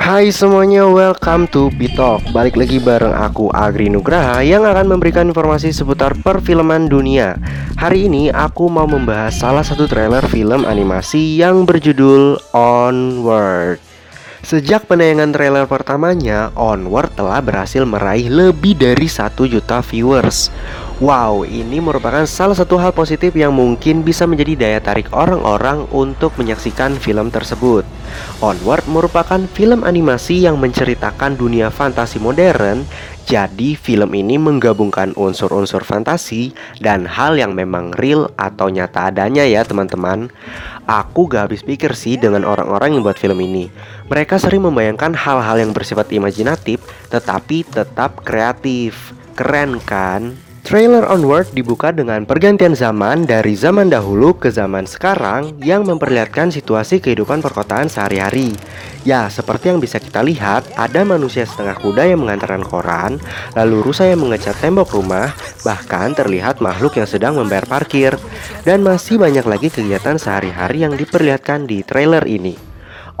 Hai semuanya, welcome to Pitok Balik lagi bareng aku Agri Nugraha yang akan memberikan informasi seputar perfilman dunia. Hari ini aku mau membahas salah satu trailer film animasi yang berjudul Onward. Sejak penayangan trailer pertamanya, Onward telah berhasil meraih lebih dari 1 juta viewers. Wow, ini merupakan salah satu hal positif yang mungkin bisa menjadi daya tarik orang-orang untuk menyaksikan film tersebut. Onward merupakan film animasi yang menceritakan dunia fantasi modern jadi film ini menggabungkan unsur-unsur fantasi dan hal yang memang real atau nyata adanya ya teman-teman Aku gak habis pikir sih dengan orang-orang yang buat film ini Mereka sering membayangkan hal-hal yang bersifat imajinatif tetapi tetap kreatif Keren kan? Trailer Onward dibuka dengan pergantian zaman dari zaman dahulu ke zaman sekarang yang memperlihatkan situasi kehidupan perkotaan sehari-hari. Ya, seperti yang bisa kita lihat, ada manusia setengah kuda yang mengantarkan koran, lalu rusa yang mengecat tembok rumah, bahkan terlihat makhluk yang sedang membayar parkir, dan masih banyak lagi kegiatan sehari-hari yang diperlihatkan di trailer ini.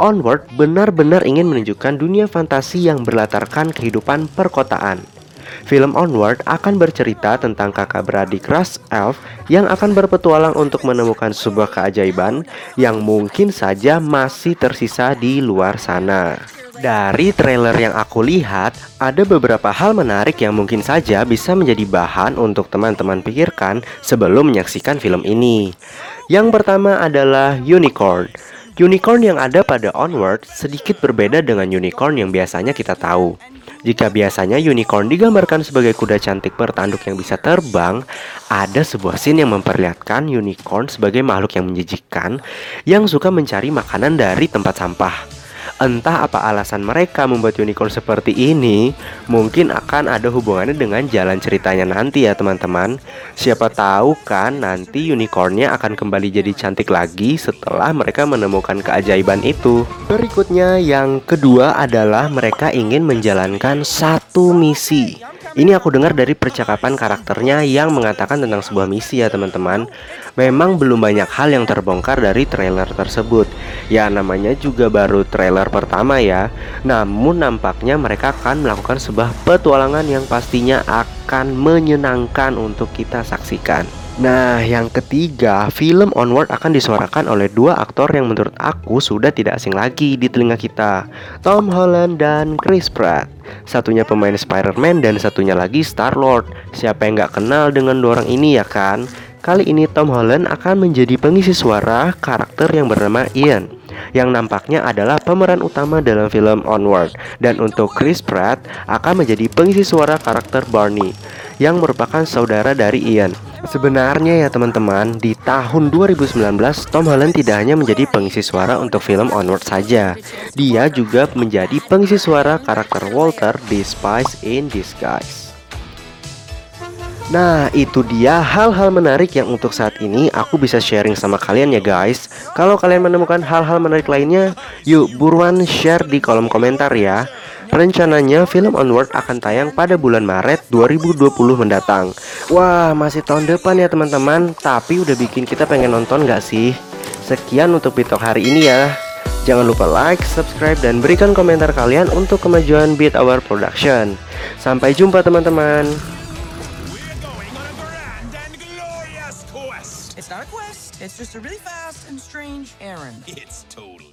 Onward benar-benar ingin menunjukkan dunia fantasi yang berlatarkan kehidupan perkotaan. Film Onward akan bercerita tentang kakak beradik ras elf yang akan berpetualang untuk menemukan sebuah keajaiban yang mungkin saja masih tersisa di luar sana. Dari trailer yang aku lihat, ada beberapa hal menarik yang mungkin saja bisa menjadi bahan untuk teman-teman pikirkan sebelum menyaksikan film ini. Yang pertama adalah unicorn. Unicorn yang ada pada Onward sedikit berbeda dengan unicorn yang biasanya kita tahu. Jika biasanya unicorn digambarkan sebagai kuda cantik bertanduk yang bisa terbang, ada sebuah scene yang memperlihatkan unicorn sebagai makhluk yang menjijikkan yang suka mencari makanan dari tempat sampah. Entah apa alasan mereka membuat unicorn seperti ini, mungkin akan ada hubungannya dengan jalan ceritanya nanti ya teman-teman. Siapa tahu kan nanti unicornnya akan kembali jadi cantik lagi setelah mereka menemukan keajaiban itu. Berikutnya yang kedua adalah mereka ingin menjalankan satu misi. Ini aku dengar dari percakapan karakternya yang mengatakan tentang sebuah misi ya teman-teman. Memang belum banyak hal yang terbongkar dari trailer tersebut. Ya namanya juga baru trailer pertama ya. Namun nampaknya mereka akan melakukan sebuah petualangan yang pastinya akan menyenangkan untuk kita saksikan Nah, yang ketiga, film Onward akan disuarakan oleh dua aktor yang menurut aku sudah tidak asing lagi di telinga kita, Tom Holland dan Chris Pratt. Satunya pemain Spider-Man dan satunya lagi Star-Lord. Siapa yang nggak kenal dengan dua orang ini ya kan? Kali ini Tom Holland akan menjadi pengisi suara karakter yang bernama Ian yang nampaknya adalah pemeran utama dalam film Onward dan untuk Chris Pratt akan menjadi pengisi suara karakter Barney yang merupakan saudara dari Ian. Sebenarnya ya teman-teman, di tahun 2019 Tom Holland tidak hanya menjadi pengisi suara untuk film Onward saja. Dia juga menjadi pengisi suara karakter Walter di Spice in Disguise. Nah, itu dia hal-hal menarik yang untuk saat ini aku bisa sharing sama kalian ya guys. Kalau kalian menemukan hal-hal menarik lainnya, yuk buruan share di kolom komentar ya. Rencananya film Onward akan tayang pada bulan Maret 2020 mendatang Wah masih tahun depan ya teman-teman Tapi udah bikin kita pengen nonton gak sih? Sekian untuk Bitok hari ini ya Jangan lupa like, subscribe, dan berikan komentar kalian untuk kemajuan Beat Our Production Sampai jumpa teman-teman It's not a quest, it's just a really fast and strange errand. It's totally